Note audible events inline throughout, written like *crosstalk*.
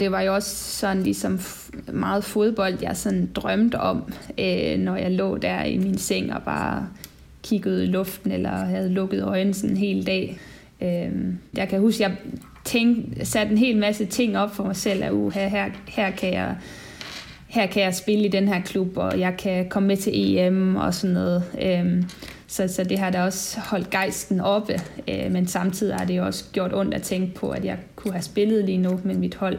Det var jo også sådan ligesom meget fodbold, jeg sådan drømte om, øh, når jeg lå der i min seng og bare kiggede i luften, eller havde lukket øjnene sådan en hel dag. Øh, jeg kan huske, jeg tænkte, satte en hel masse ting op for mig selv, at uh, her, her, kan jeg, her kan jeg spille i den her klub, og jeg kan komme med til EM og sådan noget. Øh, så, så det har da også holdt gejsten oppe, øh, men samtidig har det også gjort ondt at tænke på, at jeg kunne have spillet lige nu med mit hold.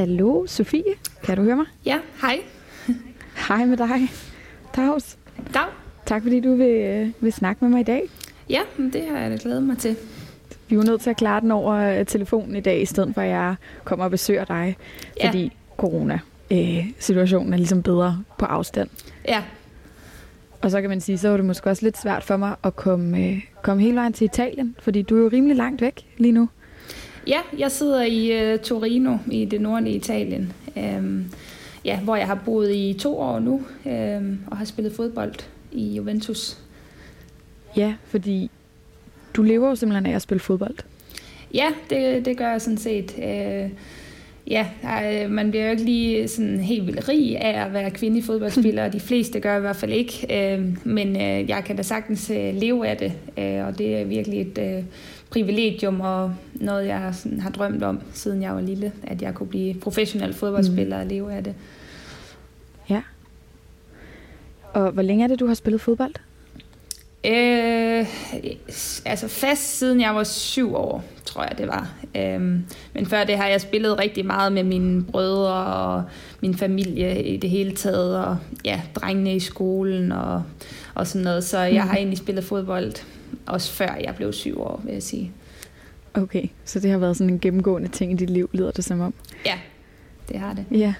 Hallo, Sofie. Kan du høre mig? Ja, hej. Hej med dig, Dags. Dag. Tak fordi du vil, øh, vil snakke med mig i dag. Ja, det har jeg da glædet mig til. Vi er jo nødt til at klare den over øh, telefonen i dag, i stedet for at jeg kommer og besøger dig, Ja. fordi corona-situationen er ligesom bedre på afstand. Ja, Og så kan man sige, så var det måske også lidt svært for mig at komme, øh, komme hele vejen til Italien, fordi du er jo rimelig langt væk lige nu. Ja jeg sidder i uh, Torino i det nordlige Italien, øhm, ja, hvor jeg har boet i to år nu øhm, og har spillet fodbold i Juventus. Ja, fordi du lever jo simpelthen af at spille fodbold. Ja, det, det gør jeg sådan set. Øh, ja, øh, man bliver jo ikke lige sådan helt vildt rig af at være kvindelig fodboldspiller. De fleste gør i hvert fald ikke. Øh, men øh, jeg kan da sagtens øh, leve af det, øh, og det er virkelig et øh, privilegium og noget, jeg sådan, har drømt om, siden jeg var lille, at jeg kunne blive professionel fodboldspiller og leve af det. Ja. Og hvor længe er det, du har spillet fodbold? Øh, altså fast siden jeg var syv år, tror jeg det var. Øhm, men før det har jeg spillet rigtig meget med mine brødre og min familie i det hele taget, og ja, drengene i skolen og, og sådan noget. Så jeg har egentlig spillet fodbold også før jeg blev syv år, vil jeg sige. Okay, så det har været sådan en gennemgående ting i dit liv, lyder det som om. Ja, det har det. Ja.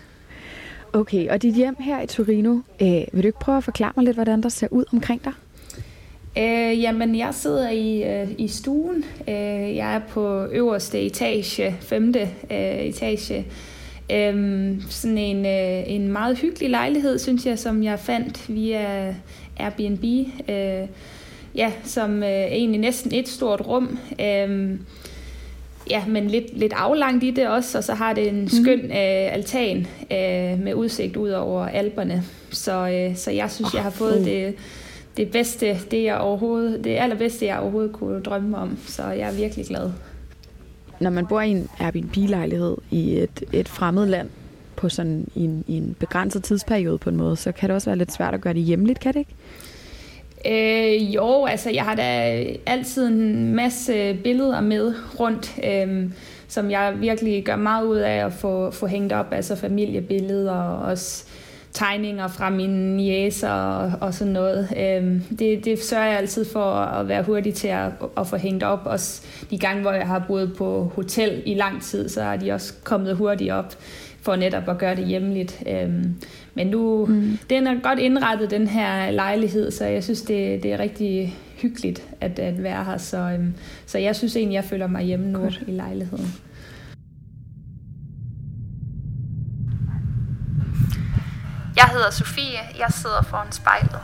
Okay, og dit hjem her i Torino, øh, vil du ikke prøve at forklare mig lidt, hvordan der ser ud omkring dig? Øh, jamen, jeg sidder i, øh, i stuen. Øh, jeg er på øverste etage, femte øh, etage. Øh, sådan en, øh, en meget hyggelig lejlighed, synes jeg, som jeg fandt via Airbnb. Øh, ja, som øh, egentlig næsten et stort rum. Øh, ja, men lidt, lidt aflangt i det også, og så har det en skøn øh, altan øh, med udsigt ud over alberne. Så, øh, så jeg synes, jeg har fået det, det bedste, det jeg overhovedet, det allerbedste, jeg overhovedet kunne drømme om. Så jeg er virkelig glad. Når man bor i en Airbnb-lejlighed i et, et fremmed land, på sådan i en, i en begrænset tidsperiode på en måde, så kan det også være lidt svært at gøre det hjemligt, kan det ikke? Øh, jo, altså jeg har da altid en masse billeder med rundt, øh, som jeg virkelig gør meget ud af at få, få hængt op, altså familiebilleder og også tegninger fra mine jæser og, og sådan noget. Øh, det, det sørger jeg altid for at være hurtig til at, at få hængt op. Også de gange, hvor jeg har boet på hotel i lang tid, så er de også kommet hurtigt op for netop at gøre det hjemligt. Øhm, men nu, mm. den er godt indrettet, den her lejlighed, så jeg synes, det, det er rigtig hyggeligt at, at være her. Så, øhm, så jeg synes egentlig, jeg føler mig hjemme nu Godt. i lejligheden. Hedder Sofie, jeg sidder foran spejlet.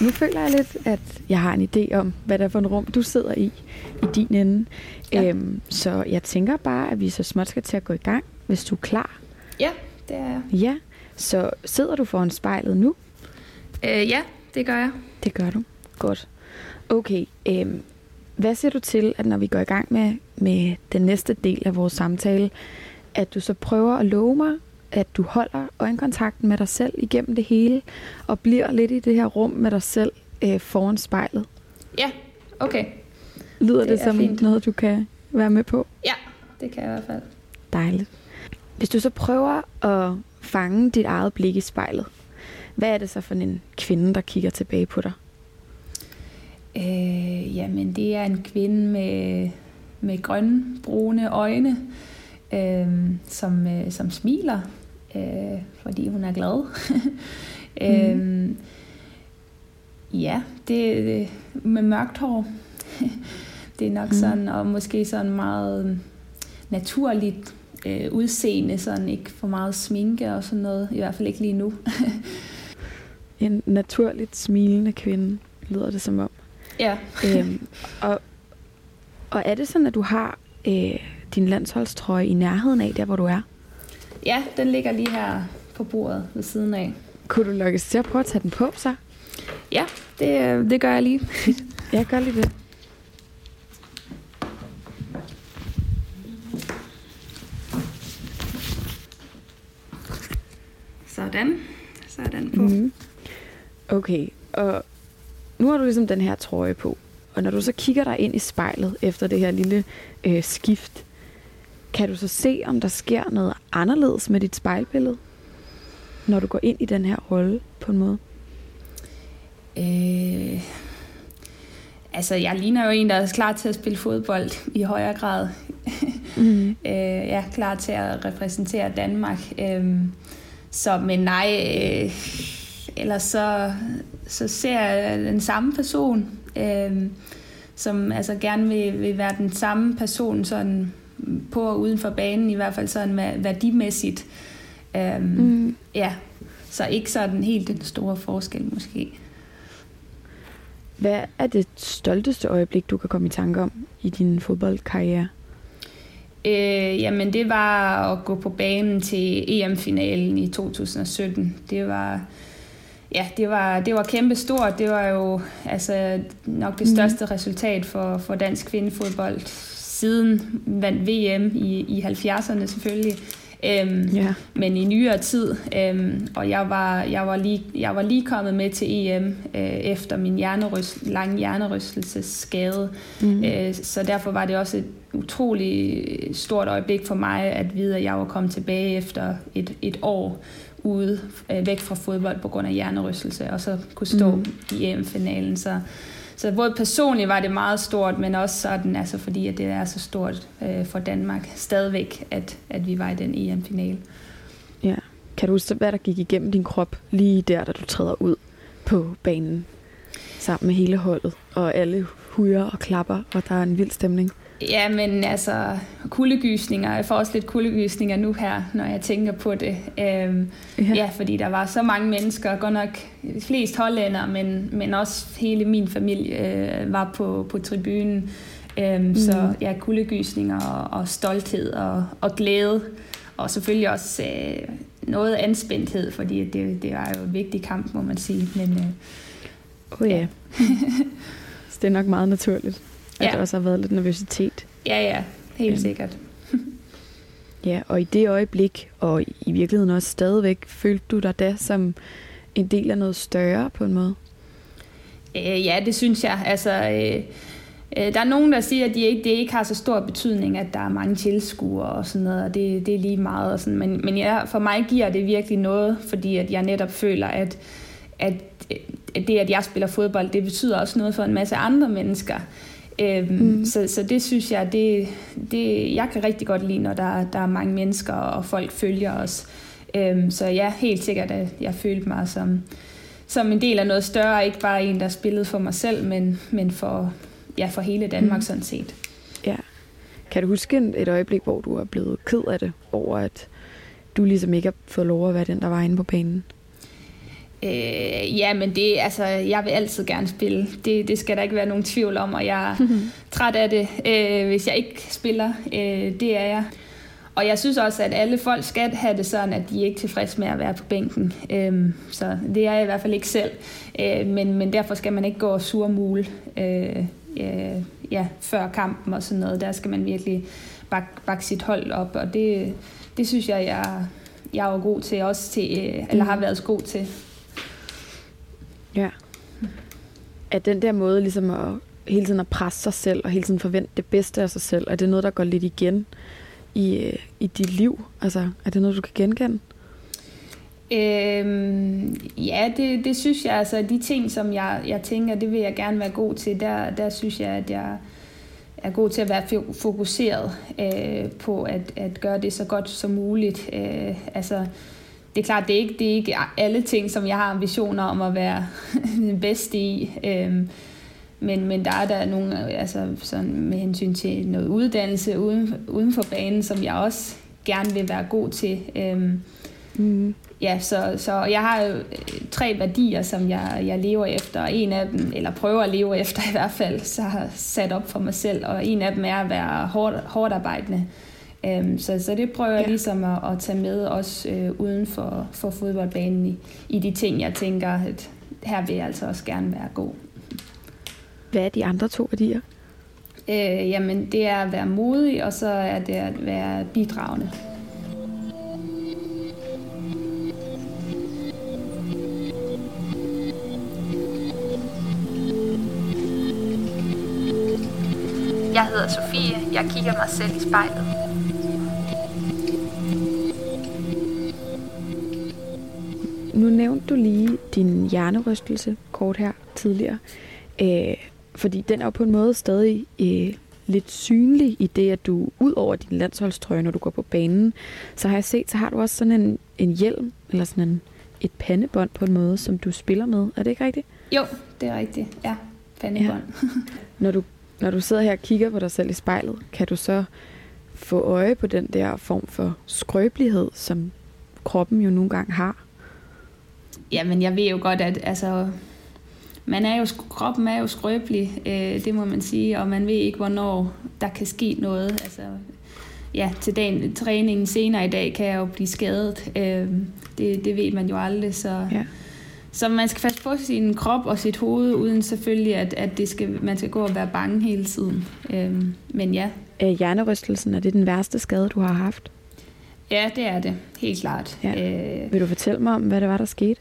Nu føler jeg lidt, at jeg har en idé om, hvad det er for en rum, du sidder i, i din ende. Ja. Ja. Øhm, så jeg tænker bare, at vi så småt skal til at gå i gang, hvis du er klar. Ja, det er jeg. Ja, så sidder du foran spejlet nu? Øh, ja, det gør jeg. Det gør du. Godt. Okay, øhm, Hvad siger du til, at når vi går i gang med, med den næste del af vores samtale, at du så prøver at love mig, at du holder øjenkontakten med dig selv igennem det hele, og bliver lidt i det her rum med dig selv øh, foran spejlet? Ja, okay. Lyder det, det som fint. noget, du kan være med på? Ja, det kan jeg i hvert fald. Dejligt. Hvis du så prøver at fange dit eget blik i spejlet, hvad er det så for en kvinde, der kigger tilbage på dig? Øh, jamen, det er en kvinde med, med grønne, brune øjne, øh, som, øh, som smiler, øh, fordi hun er glad. mm. *laughs* øh, ja, det med mørkt hår. *laughs* det er nok mm. sådan, og måske sådan meget naturligt øh, udseende, sådan ikke for meget sminke og sådan noget, i hvert fald ikke lige nu. *laughs* en naturligt smilende kvinde, lyder det som om. Ja. øhm, og, og er det sådan, at du har øh, din landsholdstrøje i nærheden af, der hvor du er? Ja, den ligger lige her på bordet ved siden af. Kunne du lukkes til at prøve at tage den på, så? Ja, det, det gør jeg lige. *laughs* jeg gør lige det. Sådan. Så er den på. Mm-hmm. Okay, og nu har du ligesom den her trøje på. Og når du så kigger dig ind i spejlet efter det her lille øh, skift, kan du så se, om der sker noget anderledes med dit spejlbillede, når du går ind i den her rolle på en måde? Øh, altså, jeg ligner jo en, der er klar til at spille fodbold i højere grad. mm. *laughs* øh, jeg er klar til at repræsentere Danmark. Øh, så, men nej, øh, ellers så, så ser jeg den samme person, øh, som altså gerne vil, vil være den samme person sådan på og uden for banen, i hvert fald sådan værdimæssigt. Øh, mm. Ja, så ikke sådan helt den store forskel måske. Hvad er det stolteste øjeblik, du kan komme i tanke om i din fodboldkarriere? Øh, jamen det var at gå på banen til EM-finalen i 2017. Det var ja, det var, det var kæmpe stort. Det var jo altså, nok det mhm. største mm. resultat for, for dansk kvindefodbold siden vandt VM i, i 70'erne selvfølgelig. Øhm, yeah. Men i nyere tid, øhm, og jeg var, jeg, var lige, jeg var lige kommet med til EM øh, efter min hjernerys, lange hjernerystelsesskade. Mm. Øh, så derfor var det også et utrolig stort øjeblik for mig at vide, at jeg var kommet tilbage efter et, et år ude øh, væk fra fodbold på grund af hjernerystelse, og så kunne stå mm. i EM-finalen. Så, så både personligt var det meget stort, men også sådan, altså fordi at det er så stort øh, for Danmark stadigvæk, at, at vi var i den EM-finale. Ja. Kan du huske, hvad der gik igennem din krop lige der, da du træder ud på banen sammen med hele holdet, og alle hujer og klapper, og der er en vild stemning? Ja, men altså kuldegysninger. Jeg får også lidt kuldegysninger nu her, når jeg tænker på det. Øhm, ja. ja, fordi der var så mange mennesker, godt nok flest hollænder, men, men også hele min familie øh, var på, på tribunen. Øhm, mm. Så ja, kuldegysninger og, og stolthed og, og glæde. Og selvfølgelig også øh, noget anspændthed, fordi det, det var jo en vigtig kamp, må man sige. Men, øh, oh ja. ja. *laughs* så det er nok meget naturligt at ja. der også har været lidt nervøsitet. Ja, ja, helt ja. sikkert. *laughs* ja, og i det øjeblik, og i virkeligheden også stadigvæk, følte du dig da som en del af noget større på en måde? Øh, ja, det synes jeg. Altså, øh, øh, der er nogen, der siger, at de ikke, det ikke har så stor betydning, at der er mange tilskuere og sådan noget, og det, det er lige meget. Og sådan. Men, men ja, for mig giver det virkelig noget, fordi at jeg netop føler, at, at det, at jeg spiller fodbold, det betyder også noget for en masse andre mennesker. Øhm, mm. så, så det synes jeg, det, det, jeg kan rigtig godt lide, når der, der er mange mennesker, og folk følger os. Øhm, så ja, helt sikkert, at jeg følte mig som, som en del af noget større, ikke bare en, der spillede for mig selv, men, men for, ja, for hele Danmark mm. sådan set. Ja. Kan du huske et øjeblik, hvor du er blevet ked af det, over at du ligesom ikke har fået lov at være den, der var inde på banen? Øh, ja, men det, altså, jeg vil altid gerne spille. Det, det skal der ikke være nogen tvivl om, og jeg er *laughs* træt af det, øh, hvis jeg ikke spiller. Øh, det er jeg. Og jeg synes også, at alle folk skal have det sådan, at de er ikke tilfredse med at være på bænken. Øh, så det er jeg i hvert fald ikke selv. Øh, men, men derfor skal man ikke gå og surmule. Øh, øh, ja, før kampen og sådan noget. Der skal man virkelig bakke bak sit hold op, og det, det synes jeg, jeg, jeg er god til også til, øh, eller har mm. været god til. Ja. Er den der måde ligesom at hele tiden at presse sig selv og hele tiden forvente det bedste af sig selv, er det noget, der går lidt igen i, øh, i dit liv? Altså, er det noget, du kan genkende? Øhm, ja, det, det synes jeg. Altså, de ting, som jeg, jeg tænker, det vil jeg gerne være god til, der, der synes jeg, at jeg er god til at være fokuseret øh, på at, at gøre det så godt som muligt. Øh, altså, det er klart, det er, ikke, det er ikke alle ting, som jeg har ambitioner om at være *laughs* den bedste i. Øh, men, men der er der nogle, altså sådan med hensyn til noget uddannelse uden, uden for banen, som jeg også gerne vil være god til. Øh, mm ja, så, så jeg har jo øh, tre værdier, som jeg, jeg lever efter, og en af dem, eller prøver at leve *laughs* efter i hvert fald, så har sat op for mig selv, og en af dem er at være hårdt, hårdt arbejdende. Um, så, så det prøver jeg ja. ligesom at, at tage med også uh, uden for, for fodboldbanen i, i de ting, jeg tænker, at her vil jeg altså også gerne være god. Hvad er de andre to værdier? Uh, jamen, det er at være modig, og så er det at være bidragende. Jeg hedder Sofie. Jeg kigger mig selv i spejlet. Nu nævnte du lige din hjernerystelse kort her tidligere. Øh, fordi den er jo på en måde stadig øh, lidt synlig i det, at du ud over din landsholdstrøje, når du går på banen, så har jeg set, så har du også sådan en, en hjelm, eller sådan en, et pandebånd på en måde, som du spiller med. Er det ikke rigtigt? Jo, det er rigtigt. Ja, pandebånd. Ja. Når du når du sidder her og kigger på dig selv i spejlet, kan du så få øje på den der form for skrøbelighed, som kroppen jo nogle gange har? Jamen, jeg ved jo godt, at altså, man er jo, kroppen er jo skrøbelig, øh, det må man sige, og man ved ikke, hvornår der kan ske noget. Altså, ja, til dagen, træningen senere i dag kan jeg jo blive skadet. Øh, det, det ved man jo aldrig, så... Ja. Så man skal passe på sin krop og sit hoved, uden selvfølgelig, at, at det skal, man skal gå og være bange hele tiden. Øhm, men ja. Er hjernerystelsen, er det den værste skade, du har haft? Ja, det er det. Helt klart. Ja. Øh, Vil du fortælle mig om, hvad det var, der skete?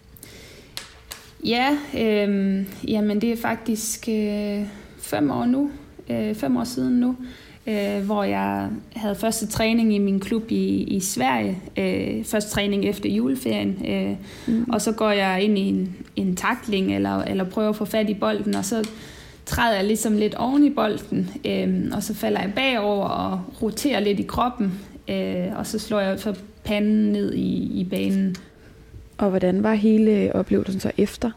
Ja, øh, jamen det er faktisk øh, fem år nu. Øh, fem år siden nu øh, hvor jeg havde første træning i min klub i, i Sverige. Øh, første træning efter juleferien. Øh, mm. Og så går jeg ind i en, en takling, eller, eller prøver at få fat i bolden, og så træder jeg ligesom lidt oven i bolden, øh, og så falder jeg bagover og roterer lidt i kroppen, øh, og så slår jeg så panden ned i, i banen. Og hvordan var hele oplevelsen så efter?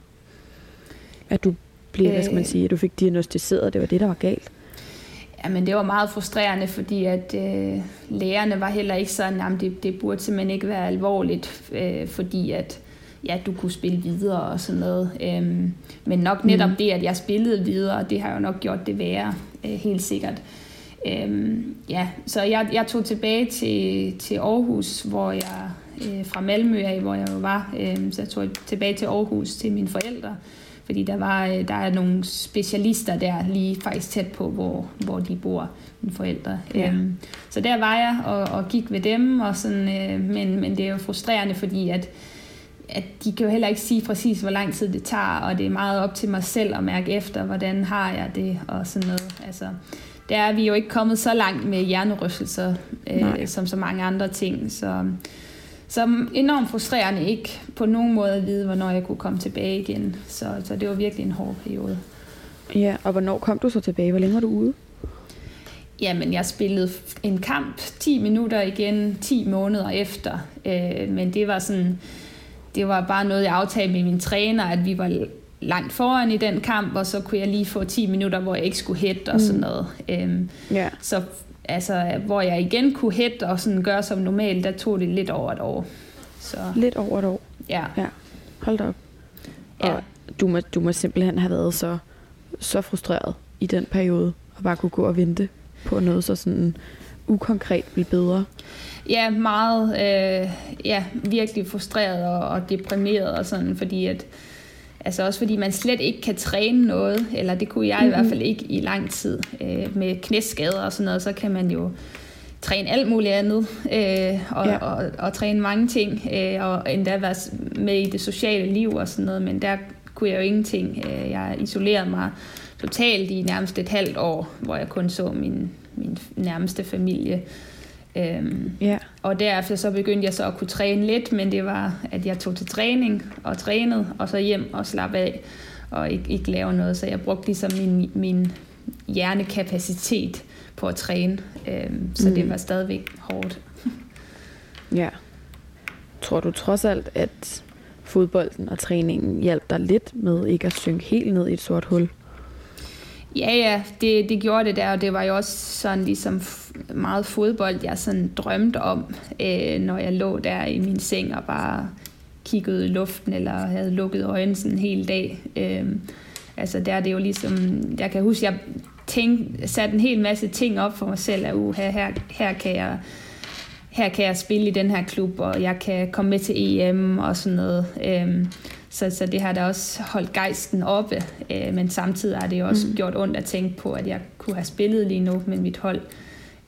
At du blev, øh, hvad skal man øh. sige, at du fik diagnostiseret, at det var det, der var galt? Jamen, det var meget frustrerende, fordi at øh, lægerne var heller ikke sådan, at det, det burde simpelthen ikke være alvorligt, øh, fordi at ja, du kunne spille videre og sådan noget. Øhm, men nok netop mm. det, at jeg spillede videre, det har jo nok gjort det værre, øh, helt sikkert. Øhm, ja, så jeg, jeg tog tilbage til, til Aarhus, hvor jeg øh, fra Malmø af, hvor jeg jo var, øh, så jeg tog tilbage til Aarhus til mine forældre, fordi der, var, øh, der er nogle specialister der lige faktisk tæt på, hvor, hvor de bor, mine forældre. Ja. Øhm, så der var jeg og, og gik ved dem, og sådan, øh, men, men det er jo frustrerende, fordi at, at de kan jo heller ikke sige præcis, hvor lang tid det tager, og det er meget op til mig selv at mærke efter, hvordan har jeg det, og sådan noget. Altså, der er vi jo ikke kommet så langt med hjernerystelser, øh, som så mange andre ting, så så enormt frustrerende ikke på nogen måde at vide, hvornår jeg kunne komme tilbage igen. Så, så det var virkelig en hård periode. Ja, og hvornår kom du så tilbage? Hvor længe var du ude? Jamen, jeg spillede en kamp 10 minutter igen, 10 måneder efter. Øh, men det var sådan, det var bare noget, jeg aftalte med min træner, at vi var langt foran i den kamp, og så kunne jeg lige få 10 minutter, hvor jeg ikke skulle hætte og sådan mm. noget. Øh, ja. Så altså, hvor jeg igen kunne hætte og sådan gøre som normalt, der tog det lidt over et år. Så. Lidt over et år? Ja. ja. Hold da op. Ja. Og du må, du må simpelthen have været så, så frustreret i den periode, og bare kunne gå og vente på noget så sådan ukonkret blive bedre. Ja, meget, øh, ja, virkelig frustreret og, og deprimeret og sådan, fordi at Altså også fordi man slet ikke kan træne noget, eller det kunne jeg mm-hmm. i hvert fald ikke i lang tid. Øh, med knæskader og sådan noget, så kan man jo træne alt muligt andet, øh, og, ja. og, og, og træne mange ting, øh, og endda være med i det sociale liv og sådan noget, men der kunne jeg jo ingenting. Øh, jeg isolerede mig totalt i nærmest et halvt år, hvor jeg kun så min, min nærmeste familie. Øhm, ja. Og derefter så begyndte jeg så at kunne træne lidt, men det var, at jeg tog til træning og trænede, og så hjem og slappe af og ikke, ikke lave noget. Så jeg brugte ligesom min, min hjernekapacitet på at træne. Øhm, så mm. det var stadigvæk hårdt. *laughs* ja. Tror du trods alt, at fodbolden og træningen hjalp dig lidt med ikke at synke helt ned i et sort hul? Ja, ja, det, det gjorde det der, og det var jo også sådan ligesom meget fodbold, jeg sådan drømte om, øh, når jeg lå der i min seng og bare kiggede i luften, eller havde lukket øjnene sådan en hel dag. Øh, altså der er det jo ligesom, jeg kan huske, jeg tænkte, satte en hel masse ting op for mig selv, at uh, her, her, her kan jeg her kan jeg spille i den her klub, og jeg kan komme med til EM og sådan noget. Øh, så, så det har da også holdt gejsten oppe, øh, men samtidig har det jo også mm. gjort ondt at tænke på, at jeg kunne have spillet lige nu med mit hold,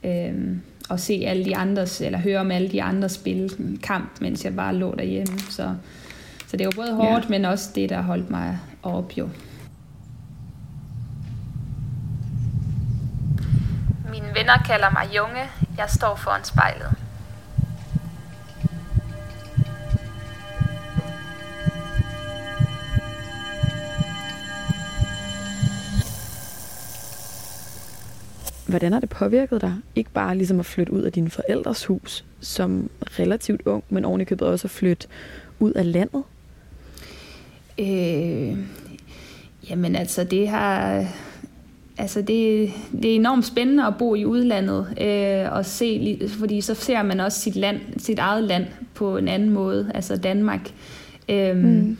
øh, og se alle de andres, eller høre om alle de andre spille kamp, mens jeg bare lå derhjemme. Så, så det jo både hårdt, ja. men også det, der holdt mig op jo. Mine venner kalder mig Junge. Jeg står foran spejlet. Hvordan har det påvirket dig? Ikke bare ligesom at flytte ud af din forældres hus som relativt ung, men ovenikøbet også at flytte ud af landet? Øh, jamen altså, det har... Altså det, det er enormt spændende at bo i udlandet øh, og se, fordi så ser man også sit land, sit eget land på en anden måde, altså Danmark. Øh, mm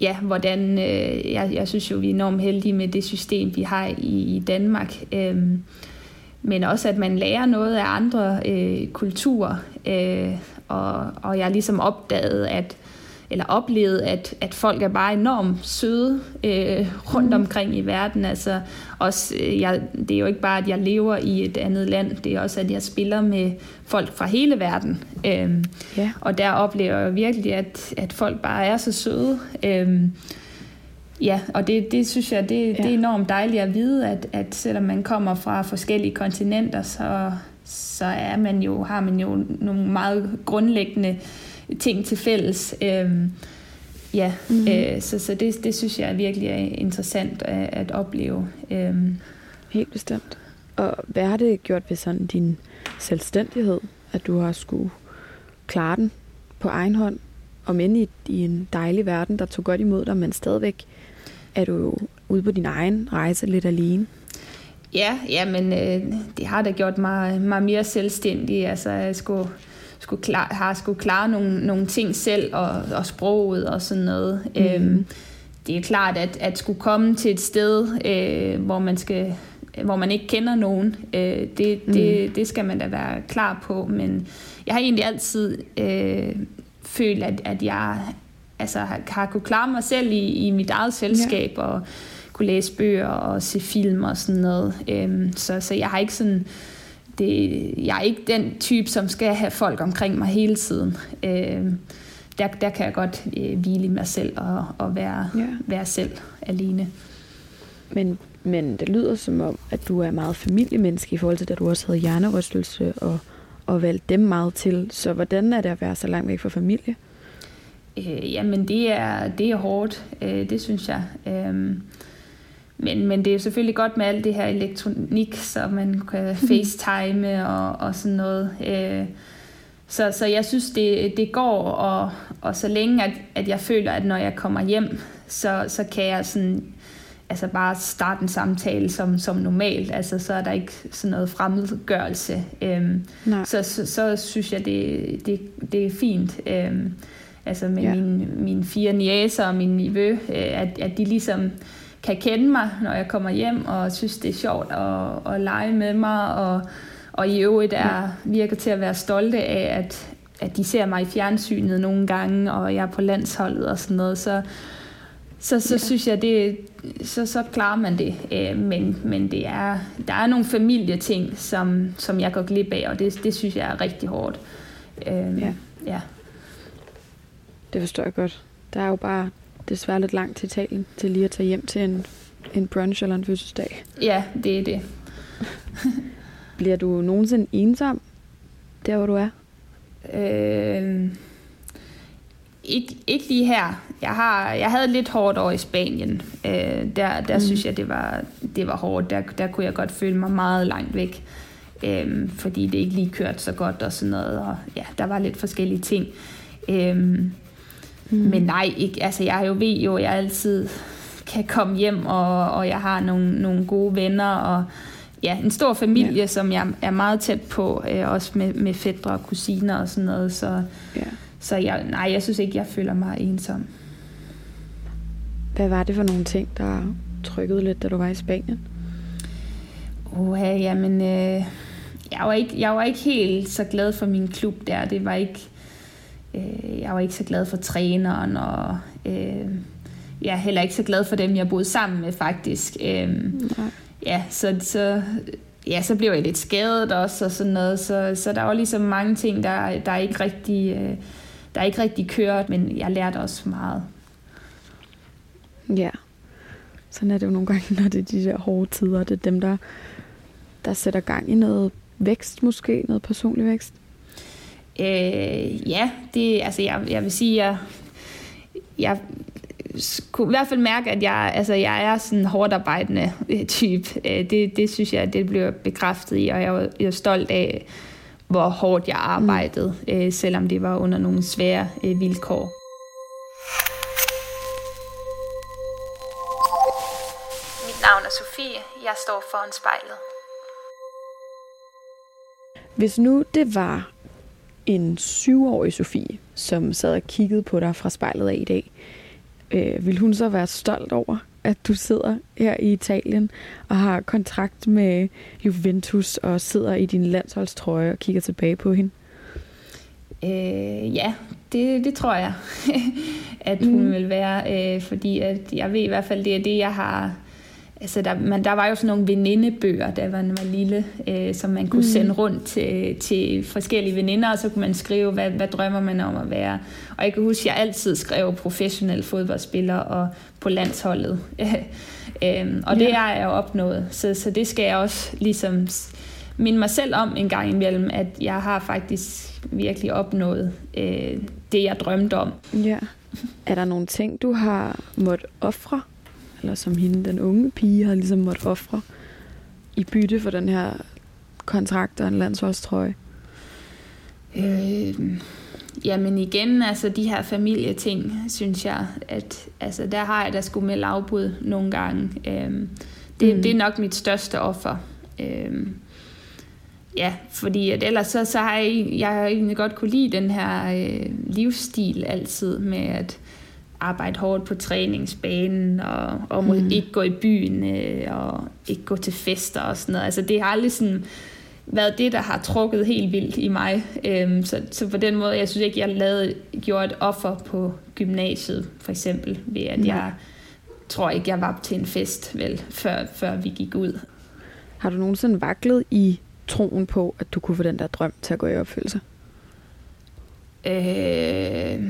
ja, hvordan, øh, jeg, jeg synes jo, vi er enormt heldige med det system, vi har i, i Danmark. Øhm, men også, at man lærer noget af andre øh, kulturer. Øh, og, og jeg har ligesom opdaget, at eller oplevet, at, at folk er bare enormt søde øh, rundt mm. omkring i verden. Altså, også, øh, jeg, det er jo ikke bare, at jeg lever i et andet land, det er også, at jeg spiller med folk fra hele verden. Øhm, ja. Og der oplever jeg virkelig, at, at folk bare er så søde. Øhm, Ja, og det, det synes jeg, det, ja. det er enormt dejligt at vide, at, at selvom man kommer fra forskellige kontinenter, så, så er man jo, har man jo nogle meget grundlæggende ting til fælles. Øhm, ja, mm-hmm. øh, så, så det, det synes jeg virkelig er interessant at, at opleve. Øhm. Helt bestemt. Og hvad har det gjort ved sådan din selvstændighed, at du har skulle klare den på egen hånd, og men i, i en dejlig verden, der tog godt imod dig, men stadigvæk er du jo ude på din egen rejse lidt alene? Ja, ja men øh, det har da gjort mig, mig mere selvstændig. Altså, jeg skulle skulle klar, har skulle klare nogle, nogle ting selv, og, og sproget og sådan noget. Mm. Øhm, det er klart, at, at skulle komme til et sted, øh, hvor man skal hvor man ikke kender nogen, øh, det, det, mm. det skal man da være klar på. Men jeg har egentlig altid øh, følt, at, at jeg altså, har, har kunne klare mig selv i, i mit eget selskab, ja. og kunne læse bøger og se film og sådan noget. Øh, så, så jeg har ikke sådan det, jeg er ikke den type, som skal have folk omkring mig hele tiden. Øh, der, der kan jeg godt øh, hvile i mig selv og, og være, ja. være selv alene. Men, men det lyder som om, at du er meget familiemenneske i forhold til, at du også havde hjernerystelse og, og valgte dem meget til. Så hvordan er det at være så langt væk fra familie? Øh, jamen, det er, det er hårdt. Øh, det synes jeg. Øh, men, men det er selvfølgelig godt med alt det her elektronik, så man kan mhm. facetime og, og sådan noget. Øh, så, så jeg synes, det, det går, og, og så længe, at, at jeg føler, at når jeg kommer hjem, så, så kan jeg sådan, altså bare starte en samtale som, som normalt. Altså, så er der ikke sådan noget fremmedgørelse. Øhm, så, så, så synes jeg, det, det, det er fint. Øhm, altså med ja. mine, mine fire niæser og min nevø, øh, at, at de ligesom kan kende mig, når jeg kommer hjem, og synes, det er sjovt at, at lege med mig, og, og i øvrigt er, virker til at være stolte af, at, at de ser mig i fjernsynet nogle gange, og jeg er på landsholdet og sådan noget, så, så, så ja. synes jeg, det, så, så klarer man det. Øh, men men det er, der er nogle familieting, som, som jeg går glip af, og det, det synes jeg er rigtig hårdt. Øh, ja. ja. Det forstår jeg godt. Der er jo bare desværre lidt langt til Italien, til lige at tage hjem til en, en brunch eller en fødselsdag. Ja, det er det. *laughs* Bliver du nogensinde ensom, der hvor du er? Øh, ikke, ikke lige her. Jeg, har, jeg havde lidt hårdt over i Spanien. Øh, der der mm. synes jeg, det var, det var hårdt. Der, der kunne jeg godt føle mig meget langt væk. Øh, fordi det ikke lige kørte så godt og sådan noget. Og ja, der var lidt forskellige ting. Øh, mm. Men nej, ikke, altså jeg jo ved jo, at jeg altid kan komme hjem, og, og jeg har nogle, nogle gode venner, og ja, en stor familie, ja. som jeg er meget tæt på, øh, også med, med fædre og kusiner og sådan noget. Så, ja. så jeg, nej, jeg synes ikke, jeg føler mig ensom. Hvad var det for nogle ting, der trykkede lidt, da du var i Spanien? Uh, jamen, øh, jeg, var ikke, jeg var ikke helt så glad for min klub der. Det var ikke, øh, jeg var ikke så glad for træneren, og øh, jeg er heller ikke så glad for dem, jeg boede sammen med faktisk. Øh, Nej ja, så, så, ja, så blev jeg lidt skadet også og sådan noget, så, så der var ligesom mange ting, der, der ikke rigtig, øh, der ikke rigtig kørt, men jeg lærte også meget. Ja, sådan er det jo nogle gange, når det er de der hårde tider, det er dem, der, der sætter gang i noget vækst måske, noget personlig vækst. Øh, ja, det, altså jeg, jeg vil sige, jeg, jeg kunne i hvert fald mærke, at jeg, altså, jeg er sådan en hårdt arbejdende øh, type. Øh, det, det synes jeg, det bliver bekræftet i, og jeg er, jeg er stolt af, hvor hårdt jeg arbejdede, mm. selvom det var under nogle svære vilkår. Mit navn er Sofie. Jeg står foran spejlet. Hvis nu det var en syvårig Sofie, som sad og kiggede på dig fra spejlet af i dag, øh, vil hun så være stolt over, at du sidder her i Italien og har kontrakt med Juventus og sidder i din landsholdstrøje og kigger tilbage på hende? Øh, ja, det, det tror jeg, *laughs* at hun mm. vil være, øh, fordi at jeg ved i hvert fald, det er det, jeg har Altså der, man, der var jo sådan nogle venindebøger, da man var lille, øh, som man kunne mm. sende rundt til, til forskellige veninder, og så kunne man skrive, hvad, hvad drømmer man om at være. Og jeg kan huske, at jeg altid skrev professionel fodboldspiller og på landsholdet. *laughs* øhm, og det har jeg jo opnået, så, så det skal jeg også ligesom minde mig selv om en gang imellem, at jeg har faktisk virkelig opnået øh, det, jeg drømte om. Ja. Er der nogle ting, du har måttet ofre eller som hende, den unge pige, har ligesom måttet ofre i bytte for den her kontrakt og en landsholdstrøje? Øh, jamen igen, altså de her familieting, synes jeg, at altså, der har jeg da sgu med lavbud nogle gange. Øh, det, mm. det er nok mit største offer. Øh, ja, fordi at ellers så, så har jeg, jeg har egentlig godt kunne lide den her øh, livsstil altid med, at arbejde hårdt på træningsbanen, og, og må mm. ikke gå i byen, øh, og ikke gå til fester og sådan noget. Altså det har aldrig sådan været det, der har trukket helt vildt i mig. Øhm, så, så på den måde, jeg synes ikke, jeg lavede, gjorde et offer på gymnasiet, for eksempel, ved at mm. jeg tror ikke, jeg var til en fest, vel, før, før vi gik ud. Har du nogensinde vaklet i troen på, at du kunne få den der drøm til at gå i opfyldelse? Øh,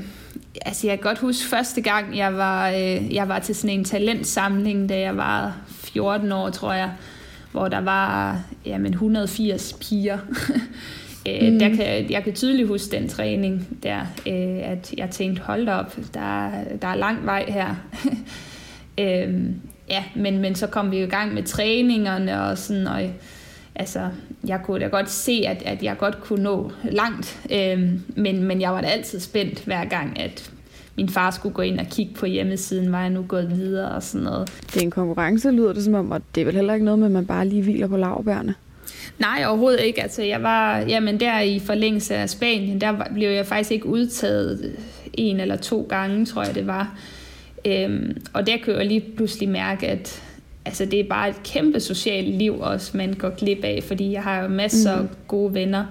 altså jeg kan godt huske første gang, jeg var, øh, jeg var til sådan en talentsamling, da jeg var 14 år, tror jeg, hvor der var jamen, 180 piger. *laughs* øh, mm. der kan, jeg kan tydeligt huske den træning der, øh, at jeg tænkte, hold op, der, der er lang vej her. *laughs* øh, ja, men, men så kom vi i gang med træningerne og sådan, og altså, jeg kunne da godt se, at, at jeg godt kunne nå langt, øhm, men, men jeg var da altid spændt hver gang, at min far skulle gå ind og kigge på hjemmesiden, var jeg nu gået videre og sådan noget. Det er en konkurrence, lyder det som om, og det er vel heller ikke noget med, at man bare lige hviler på lavbærne? Nej, overhovedet ikke. Altså, jeg var, jamen der i forlængelse af Spanien, der blev jeg faktisk ikke udtaget en eller to gange, tror jeg det var. Øhm, og der kunne jeg lige pludselig mærke, at altså det er bare et kæmpe socialt liv også, man går glip af, fordi jeg har jo masser af mm. gode venner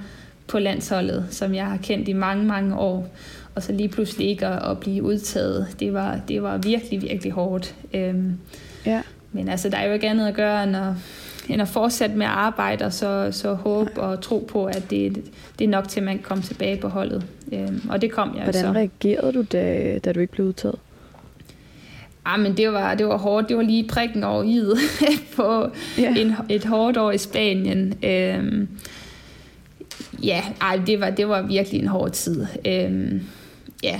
på landsholdet, som jeg har kendt i mange, mange år. og så lige pludselig ikke at, at blive udtaget, det var, det var virkelig, virkelig hårdt. Øhm, ja. Men altså, der er jo ikke andet at gøre, end at, end at fortsætte med at arbejde, og så, så håbe Nej. og tro på, at det, det er nok til, at man kan komme tilbage på holdet. Øhm, og det kom jeg Hvordan så. reagerede du, da, da du ikke blev udtaget? Ah, men det var, det var hårdt. Det var lige prikken over i på yeah. en, et hårdt år i Spanien. Øhm, ja, ej, det var, det var virkelig en hård tid. Øhm, ja,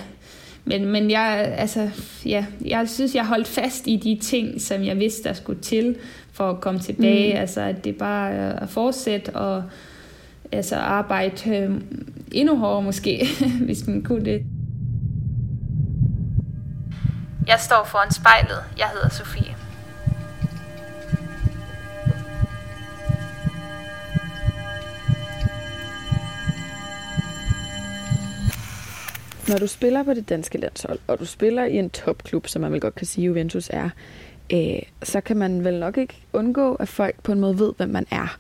men, men jeg, altså, ja, jeg synes, jeg holdt fast i de ting, som jeg vidste, der skulle til for at komme tilbage. Mm. Altså, at det bare at fortsætte og altså, arbejde øh, endnu hårdere måske, *laughs* hvis man kunne det. Jeg står foran spejlet. Jeg hedder Sofie. Når du spiller på det danske landshold, og du spiller i en topklub, som man vel godt kan sige, Juventus er, øh, så kan man vel nok ikke undgå, at folk på en måde ved, hvem man er,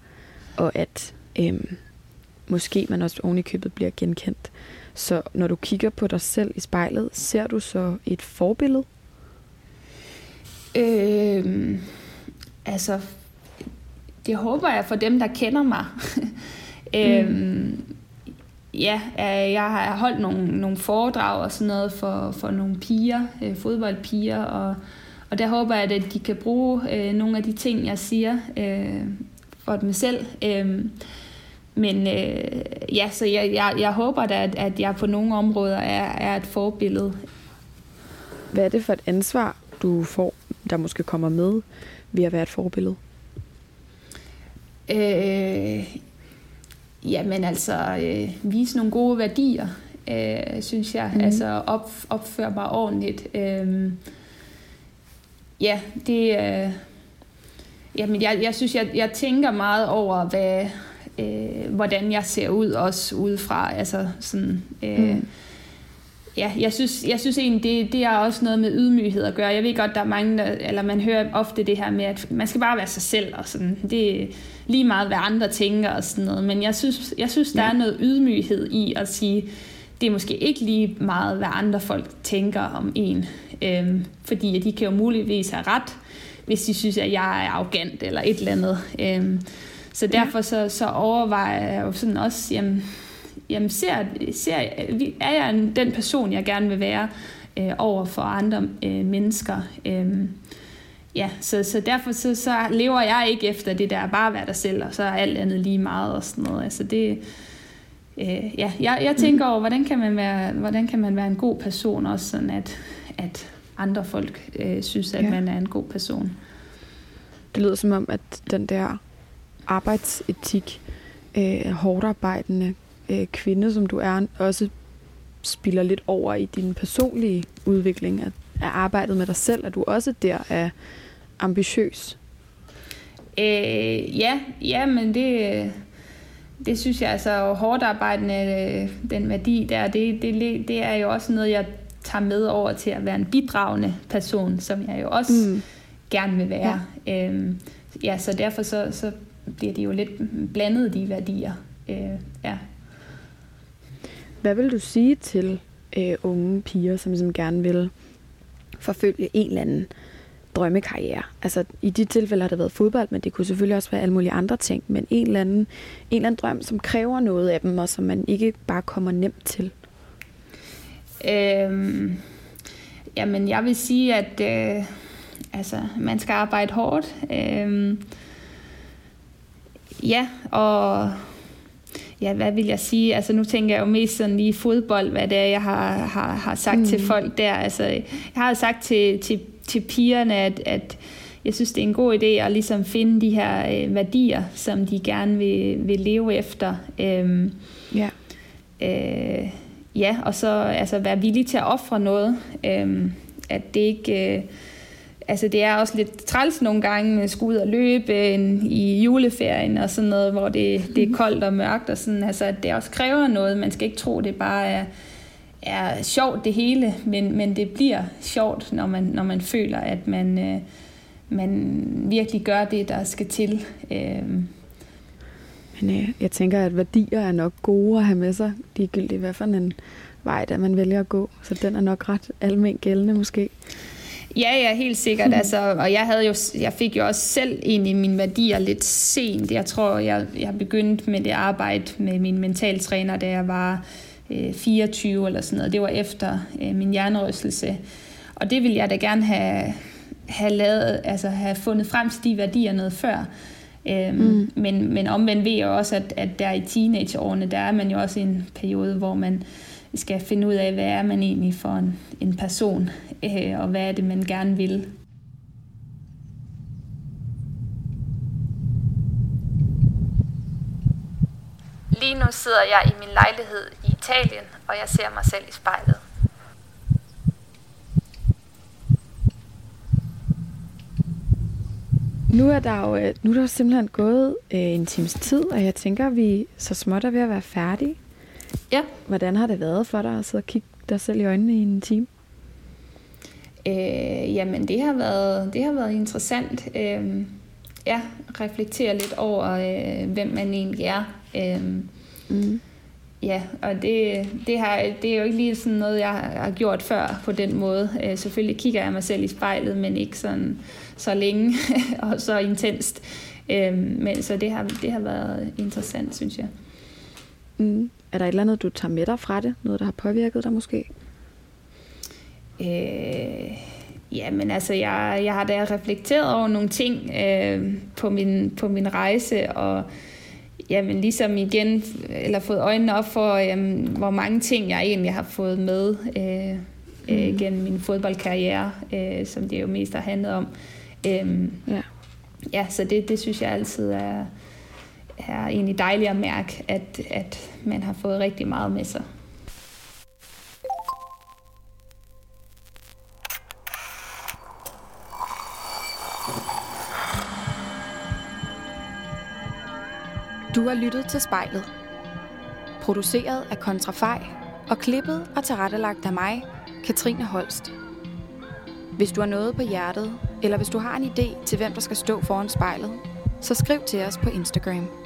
og at øh, måske man også oven i købet bliver genkendt. Så når du kigger på dig selv i spejlet, ser du så et forbillede? Øh, altså, det håber jeg for dem, der kender mig. *laughs* øh, mm. Ja, jeg har holdt nogle, nogle foredrag og sådan noget for, for nogle piger, øh, fodboldpiger, og, og der håber jeg, at de kan bruge øh, nogle af de ting, jeg siger øh, for dem selv. Øh, men øh, ja, så jeg, jeg, jeg håber da, at, at jeg på nogle områder er, er et forbillede. Hvad er det for et ansvar, du får, der måske kommer med ved at være et forbillede? Øh, jamen altså, øh, vise nogle gode værdier, øh, synes jeg. Mm. Altså op, opføre mig ordentligt. Øh, ja, det... Øh, jamen jeg, jeg synes, jeg, jeg tænker meget over, hvad, øh, hvordan jeg ser ud også udefra. Altså sådan... Øh, mm ja, jeg synes, jeg synes egentlig, det, det er også noget med ydmyghed at gøre. Jeg ved godt, der er mange, der, eller man hører ofte det her med, at man skal bare være sig selv, og sådan. Det er lige meget, hvad andre tænker og sådan noget. Men jeg synes, jeg synes der ja. er noget ydmyghed i at sige, det er måske ikke lige meget, hvad andre folk tænker om en. Øhm, fordi de kan jo muligvis have ret, hvis de synes, at jeg er arrogant eller et eller andet. Øhm, så derfor så, så overvejer jeg jo sådan også, jamen, jamen ser, ser, er jeg den person, jeg gerne vil være øh, over for andre øh, mennesker. Øh, ja, så, så derfor så, så lever jeg ikke efter det der bare være dig selv, og så er alt andet lige meget og sådan noget. Altså det, øh, ja, jeg, jeg tænker over, hvordan kan, man være, hvordan kan man være en god person også, sådan at, at andre folk øh, synes, at ja. man er en god person. Det lyder som om, at den der arbejdsetik, øh, hårdt arbejdende, øh, kvinde, som du er, også spiller lidt over i din personlige udvikling af, af arbejdet med dig selv, at du også der er ambitiøs? Øh, ja, ja, men det, det synes jeg altså hårdt arbejdende, den værdi der, det, det, det er jo også noget, jeg tager med over til at være en bidragende person, som jeg jo også mm. gerne vil være. Ja, øhm, ja så derfor så, så bliver de jo lidt blandet, de værdier. Øh, ja. Hvad vil du sige til øh, unge piger, som ligesom gerne vil forfølge en eller anden drømmekarriere? Altså i de tilfælde har det været fodbold, men det kunne selvfølgelig også være alle mulige andre ting. Men en eller anden, en eller anden drøm, som kræver noget af dem, og som man ikke bare kommer nemt til. Øhm, jamen jeg vil sige, at øh, altså, man skal arbejde hårdt. Øhm, ja, og ja, hvad vil jeg sige? Altså nu tænker jeg jo mest sådan lige fodbold, hvad det er, jeg har, har, har sagt mm. til folk der. Altså, jeg har sagt til, til, til pigerne, at, at jeg synes, det er en god idé at ligesom finde de her øh, værdier, som de gerne vil, vil leve efter. Øhm, ja. Øh, ja, og så altså, være villig til at ofre noget. Øhm, at det ikke... Øh, altså det er også lidt træls nogle gange at skulle ud og løbe en, i juleferien og sådan noget, hvor det, det er koldt og mørkt og sådan. Altså det også kræver noget. Man skal ikke tro, det bare er, er sjovt det hele, men, men det bliver sjovt, når man, når man føler, at man, øh, man virkelig gør det, der skal til. Øh. Men øh, jeg tænker, at værdier er nok gode at have med sig, ligegyldigt hvad for en vej, der man vælger at gå. Så den er nok ret almen gældende måske. Ja, ja, helt sikkert. Altså, og jeg, havde jo, jeg fik jo også selv egentlig mine værdier lidt sent. Jeg tror, jeg, jeg begyndte med det arbejde med min mentaltræner, da jeg var øh, 24 eller sådan noget. Det var efter øh, min hjernerystelse. Og det ville jeg da gerne have, have lavet, altså have fundet frem til de værdier noget før. Øhm, mm. men, men omvendt ved jeg også, at, at der i teenageårene, der er man jo også i en periode, hvor man skal finde ud af, hvad er man egentlig for en, en person, øh, og hvad er det, man gerne vil. Lige nu sidder jeg i min lejlighed i Italien, og jeg ser mig selv i spejlet. Nu er der jo øh, nu er der simpelthen gået øh, en times tid, og jeg tænker, at vi så småt er ved at være færdige. Ja. Hvordan har det været for dig at sidde og kigge dig selv i øjnene i en time? Øh, jamen, det har været, det har været interessant. Øh, ja, reflektere lidt over, øh, hvem man egentlig er. Øh, mm. Ja, og det, det, har, det er jo ikke lige sådan noget, jeg har gjort før på den måde. Øh, selvfølgelig kigger jeg mig selv i spejlet, men ikke sådan så længe *laughs* og så intenst. Øh, men så det har, det har været interessant, synes jeg. Mm. Er der et eller andet, du tager med dig fra det? Noget, der har påvirket dig måske? Øh, ja, men altså, jeg, jeg har da reflekteret over nogle ting øh, på, min, på min rejse, og jamen, ligesom igen, eller fået øjnene op for, jamen, hvor mange ting jeg egentlig har fået med øh, øh, mm. gennem min fodboldkarriere, øh, som det jo mest har handlet om. Øh, ja. ja, så det, det synes jeg altid er, er egentlig dejligt at mærke, at, at man har fået rigtig meget med sig. Du har lyttet til spejlet. Produceret af Kontrafej og klippet og tilrettelagt af mig, Katrine Holst. Hvis du har noget på hjertet, eller hvis du har en idé til, hvem der skal stå foran spejlet, så skriv til os på Instagram.